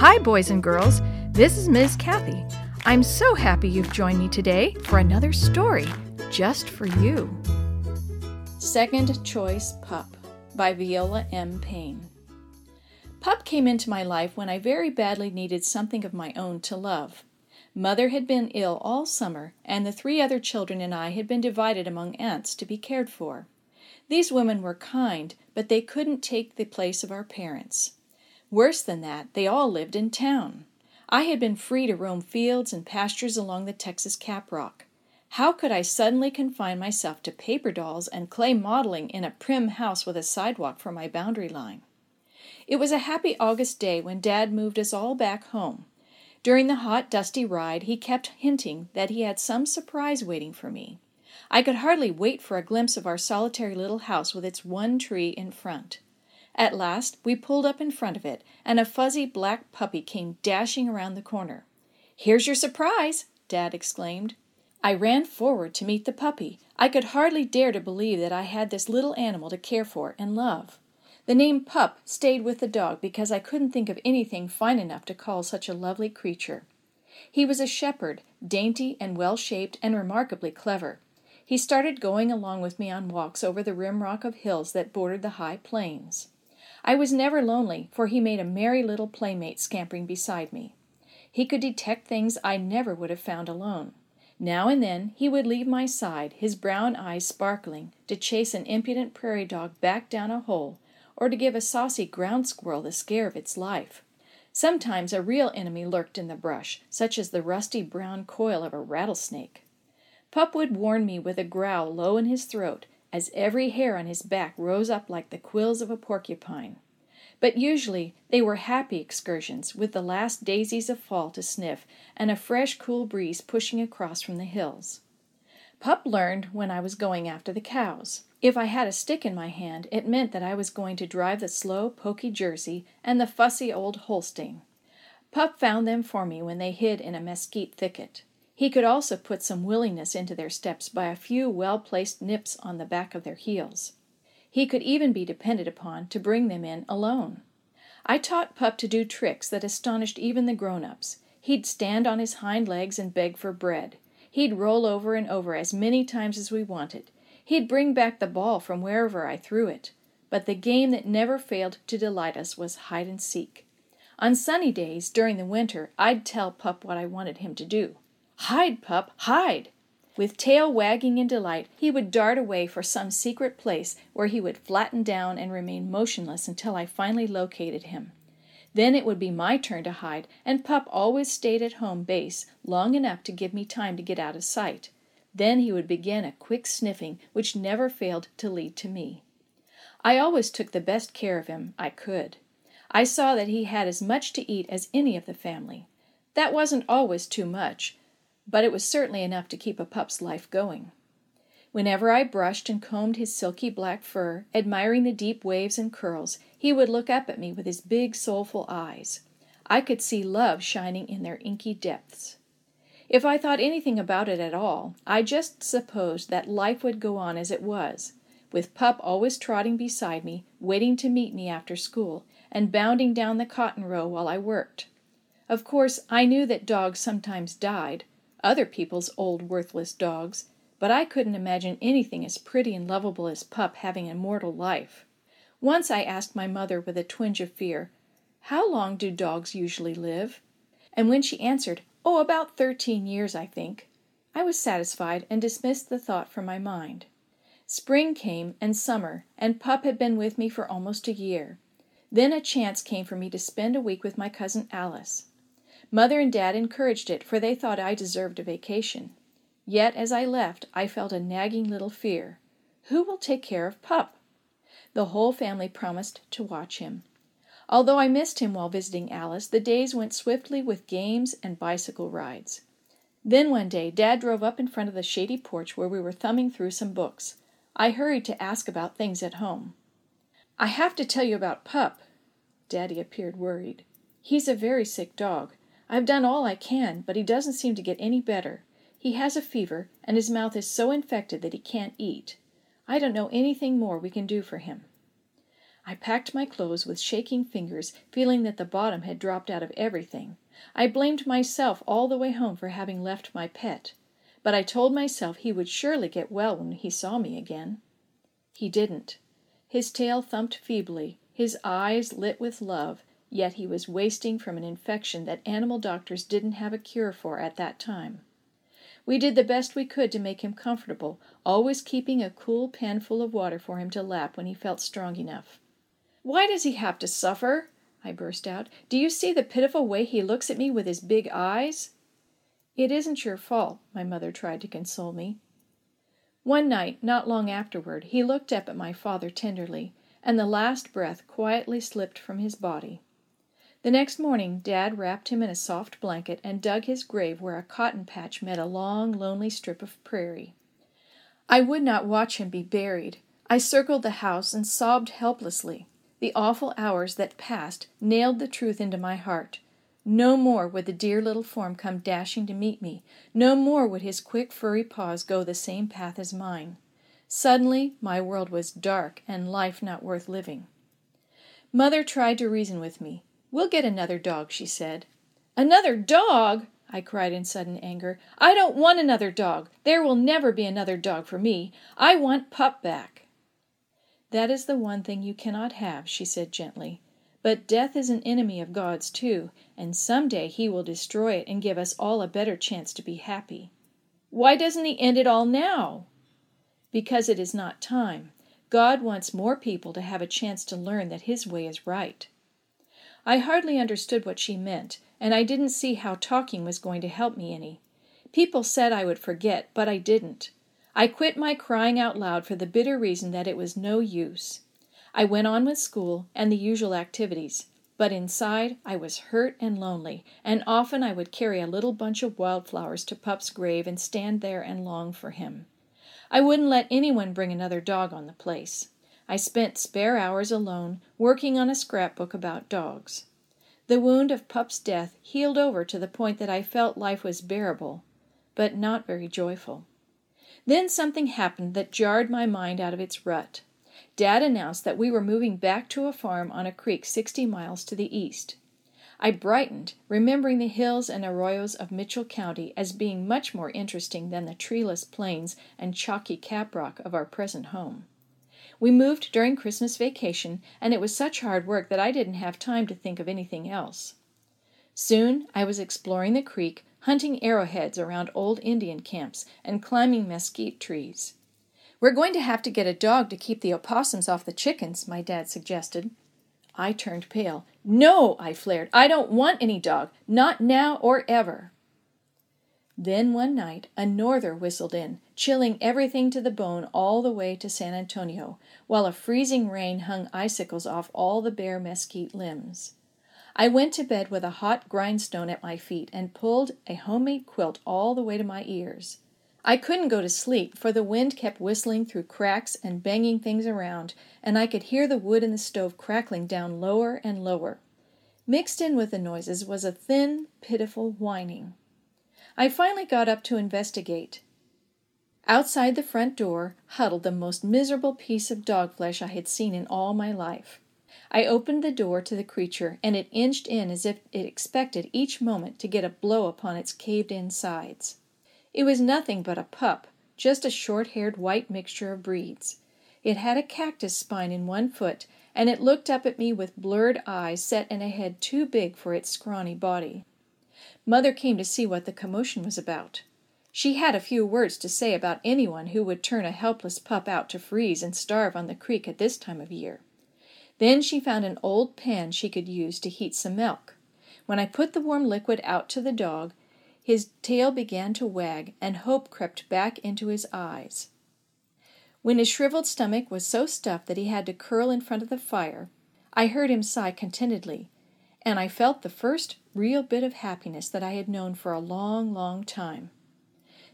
Hi, boys and girls. This is Ms. Kathy. I'm so happy you've joined me today for another story just for you. Second Choice Pup by Viola M. Payne. Pup came into my life when I very badly needed something of my own to love. Mother had been ill all summer, and the three other children and I had been divided among aunts to be cared for. These women were kind, but they couldn't take the place of our parents. Worse than that, they all lived in town. I had been free to roam fields and pastures along the Texas Caprock. How could I suddenly confine myself to paper dolls and clay modeling in a prim house with a sidewalk for my boundary line? It was a happy August day when Dad moved us all back home. During the hot, dusty ride, he kept hinting that he had some surprise waiting for me. I could hardly wait for a glimpse of our solitary little house with its one tree in front. At last we pulled up in front of it, and a fuzzy black puppy came dashing around the corner. Here's your surprise! Dad exclaimed. I ran forward to meet the puppy. I could hardly dare to believe that I had this little animal to care for and love. The name Pup stayed with the dog because I couldn't think of anything fine enough to call such a lovely creature. He was a shepherd, dainty and well shaped and remarkably clever. He started going along with me on walks over the rimrock of hills that bordered the high plains. I was never lonely, for he made a merry little playmate scampering beside me. He could detect things I never would have found alone. Now and then he would leave my side, his brown eyes sparkling, to chase an impudent prairie dog back down a hole, or to give a saucy ground squirrel the scare of its life. Sometimes a real enemy lurked in the brush, such as the rusty brown coil of a rattlesnake. Pup would warn me with a growl low in his throat, as every hair on his back rose up like the quills of a porcupine. But usually they were happy excursions, with the last daisies of fall to sniff and a fresh, cool breeze pushing across from the hills. Pup learned when I was going after the cows. If I had a stick in my hand, it meant that I was going to drive the slow, poky Jersey and the fussy old Holstein. Pup found them for me when they hid in a mesquite thicket. He could also put some willingness into their steps by a few well placed nips on the back of their heels. He could even be depended upon to bring them in alone. I taught Pup to do tricks that astonished even the grown ups. He'd stand on his hind legs and beg for bread. He'd roll over and over as many times as we wanted. He'd bring back the ball from wherever I threw it. But the game that never failed to delight us was hide and seek. On sunny days during the winter, I'd tell Pup what I wanted him to do. Hide, pup, hide! With tail wagging in delight, he would dart away for some secret place where he would flatten down and remain motionless until I finally located him. Then it would be my turn to hide, and Pup always stayed at home base long enough to give me time to get out of sight. Then he would begin a quick sniffing which never failed to lead to me. I always took the best care of him I could. I saw that he had as much to eat as any of the family. That wasn't always too much, but it was certainly enough to keep a pup's life going. Whenever I brushed and combed his silky black fur, admiring the deep waves and curls, he would look up at me with his big, soulful eyes. I could see love shining in their inky depths. If I thought anything about it at all, I just supposed that life would go on as it was, with Pup always trotting beside me, waiting to meet me after school, and bounding down the cotton row while I worked. Of course, I knew that dogs sometimes died, other people's old worthless dogs, but I couldn't imagine anything as pretty and lovable as Pup having a mortal life. Once I asked my mother with a twinge of fear, How long do dogs usually live? And when she answered, Oh, about thirteen years, I think, I was satisfied and dismissed the thought from my mind. Spring came and summer, and Pup had been with me for almost a year. Then a chance came for me to spend a week with my cousin Alice. Mother and Dad encouraged it, for they thought I deserved a vacation. Yet as I left, I felt a nagging little fear. Who will take care of Pup? The whole family promised to watch him. Although I missed him while visiting Alice, the days went swiftly with games and bicycle rides. Then one day, Dad drove up in front of the shady porch where we were thumbing through some books. I hurried to ask about things at home. I have to tell you about Pup. Daddy appeared worried. He's a very sick dog. I've done all I can, but he doesn't seem to get any better. He has a fever, and his mouth is so infected that he can't eat. I don't know anything more we can do for him. I packed my clothes with shaking fingers, feeling that the bottom had dropped out of everything. I blamed myself all the way home for having left my pet, but I told myself he would surely get well when he saw me again. He didn't. His tail thumped feebly, his eyes lit with love, yet he was wasting from an infection that animal doctors didn't have a cure for at that time. We did the best we could to make him comfortable, always keeping a cool pan full of water for him to lap when he felt strong enough. Why does he have to suffer? I burst out. Do you see the pitiful way he looks at me with his big eyes? It isn't your fault, my mother tried to console me. One night, not long afterward, he looked up at my father tenderly, and the last breath quietly slipped from his body. The next morning, Dad wrapped him in a soft blanket and dug his grave where a cotton patch met a long, lonely strip of prairie. I would not watch him be buried. I circled the house and sobbed helplessly. The awful hours that passed nailed the truth into my heart. No more would the dear little form come dashing to meet me. No more would his quick, furry paws go the same path as mine. Suddenly, my world was dark and life not worth living. Mother tried to reason with me. We'll get another dog, she said. Another dog? I cried in sudden anger. I don't want another dog. There will never be another dog for me. I want Pup back. That is the one thing you cannot have, she said gently. But death is an enemy of God's too, and some day he will destroy it and give us all a better chance to be happy. Why doesn't he end it all now? Because it is not time. God wants more people to have a chance to learn that his way is right. I hardly understood what she meant, and I didn't see how talking was going to help me any. People said I would forget, but I didn't. I quit my crying out loud for the bitter reason that it was no use. I went on with school and the usual activities, but inside I was hurt and lonely, and often I would carry a little bunch of wildflowers to Pup's grave and stand there and long for him. I wouldn't let anyone bring another dog on the place. I spent spare hours alone working on a scrapbook about dogs. The wound of Pup's death healed over to the point that I felt life was bearable, but not very joyful. Then something happened that jarred my mind out of its rut. Dad announced that we were moving back to a farm on a creek sixty miles to the east. I brightened, remembering the hills and arroyos of Mitchell County as being much more interesting than the treeless plains and chalky caprock of our present home. We moved during Christmas vacation, and it was such hard work that I didn't have time to think of anything else. Soon I was exploring the creek, hunting arrowheads around old Indian camps, and climbing mesquite trees. We're going to have to get a dog to keep the opossums off the chickens, my dad suggested. I turned pale. No, I flared. I don't want any dog. Not now or ever. Then one night a norther whistled in, chilling everything to the bone all the way to San Antonio, while a freezing rain hung icicles off all the bare mesquite limbs. I went to bed with a hot grindstone at my feet and pulled a homemade quilt all the way to my ears. I couldn't go to sleep, for the wind kept whistling through cracks and banging things around, and I could hear the wood in the stove crackling down lower and lower. Mixed in with the noises was a thin, pitiful whining. I finally got up to investigate. Outside the front door huddled the most miserable piece of dog flesh I had seen in all my life. I opened the door to the creature, and it inched in as if it expected each moment to get a blow upon its caved in sides. It was nothing but a pup, just a short haired white mixture of breeds. It had a cactus spine in one foot, and it looked up at me with blurred eyes set in a head too big for its scrawny body. Mother came to see what the commotion was about. She had a few words to say about anyone who would turn a helpless pup out to freeze and starve on the creek at this time of year. Then she found an old pan she could use to heat some milk. When I put the warm liquid out to the dog, his tail began to wag, and hope crept back into his eyes. When his shriveled stomach was so stuffed that he had to curl in front of the fire, I heard him sigh contentedly, and I felt the first real bit of happiness that I had known for a long, long time.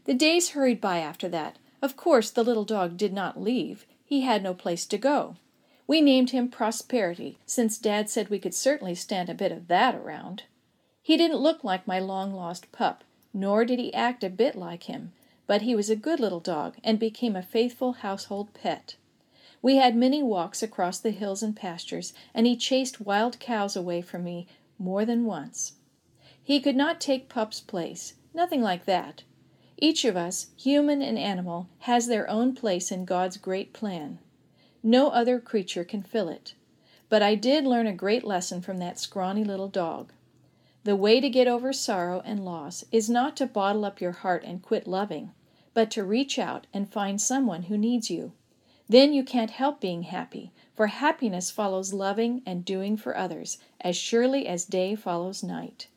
The days hurried by after that. Of course, the little dog did not leave. He had no place to go. We named him Prosperity, since Dad said we could certainly stand a bit of that around. He didn't look like my long lost pup, nor did he act a bit like him, but he was a good little dog and became a faithful household pet. We had many walks across the hills and pastures, and he chased wild cows away from me more than once. He could not take Pup's place, nothing like that. Each of us, human and animal, has their own place in God's great plan. No other creature can fill it. But I did learn a great lesson from that scrawny little dog. The way to get over sorrow and loss is not to bottle up your heart and quit loving, but to reach out and find someone who needs you. Then you can't help being happy, for happiness follows loving and doing for others as surely as day follows night.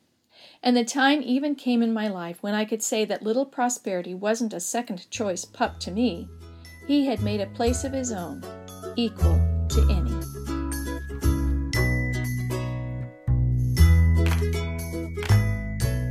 And the time even came in my life when I could say that little Prosperity wasn't a second choice pup to me. He had made a place of his own, equal to any.